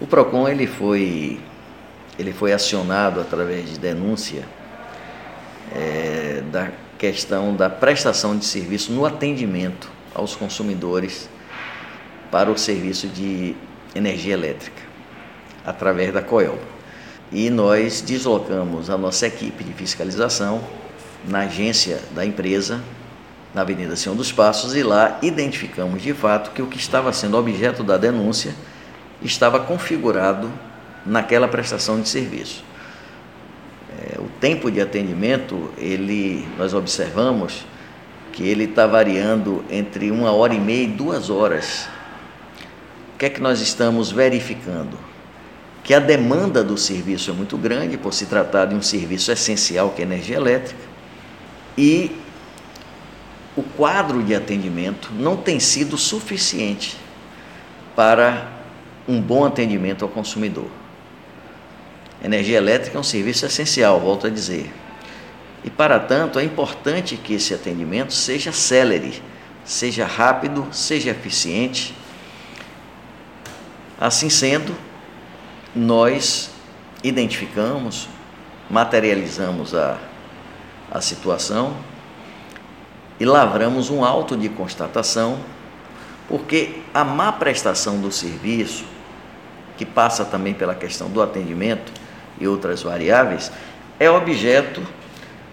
O PROCON ele foi, ele foi acionado através de denúncia é, da questão da prestação de serviço no atendimento aos consumidores para o serviço de energia elétrica, através da COEL. E nós deslocamos a nossa equipe de fiscalização na agência da empresa, na Avenida Senhor dos Passos, e lá identificamos de fato que o que estava sendo objeto da denúncia estava configurado naquela prestação de serviço. É, o tempo de atendimento, ele, nós observamos que ele está variando entre uma hora e meia e duas horas. O que é que nós estamos verificando? Que a demanda do serviço é muito grande, por se tratar de um serviço essencial que é energia elétrica, e o quadro de atendimento não tem sido suficiente para um bom atendimento ao consumidor. Energia elétrica é um serviço essencial, volto a dizer. E para tanto, é importante que esse atendimento seja célere, seja rápido, seja eficiente. Assim sendo, nós identificamos, materializamos a, a situação e lavramos um auto de constatação, porque a má prestação do serviço, que passa também pela questão do atendimento e outras variáveis, é objeto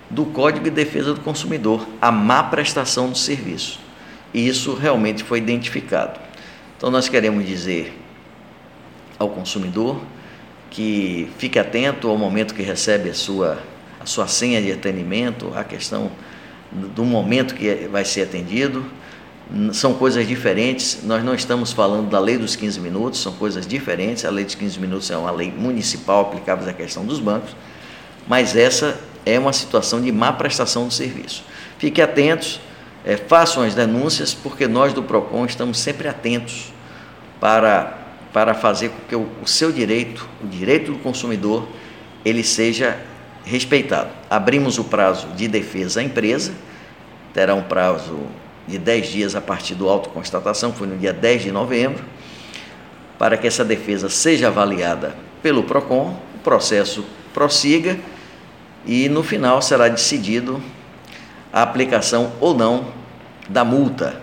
do Código de Defesa do Consumidor, a má prestação do serviço. E isso realmente foi identificado. Então nós queremos dizer ao consumidor que fique atento ao momento que recebe a sua, a sua senha de atendimento, a questão do momento que vai ser atendido. São coisas diferentes, nós não estamos falando da lei dos 15 minutos, são coisas diferentes. A lei dos 15 minutos é uma lei municipal aplicável à questão dos bancos, mas essa é uma situação de má prestação do serviço. Fiquem atentos, é, façam as denúncias, porque nós do PROCON estamos sempre atentos para, para fazer com que o, o seu direito, o direito do consumidor, ele seja respeitado. Abrimos o prazo de defesa à empresa, terá um prazo de 10 dias a partir do autoconstatação, foi no dia 10 de novembro, para que essa defesa seja avaliada pelo PROCON, o processo prossiga e no final será decidido a aplicação ou não da multa,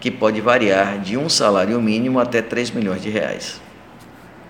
que pode variar de um salário mínimo até 3 milhões de reais.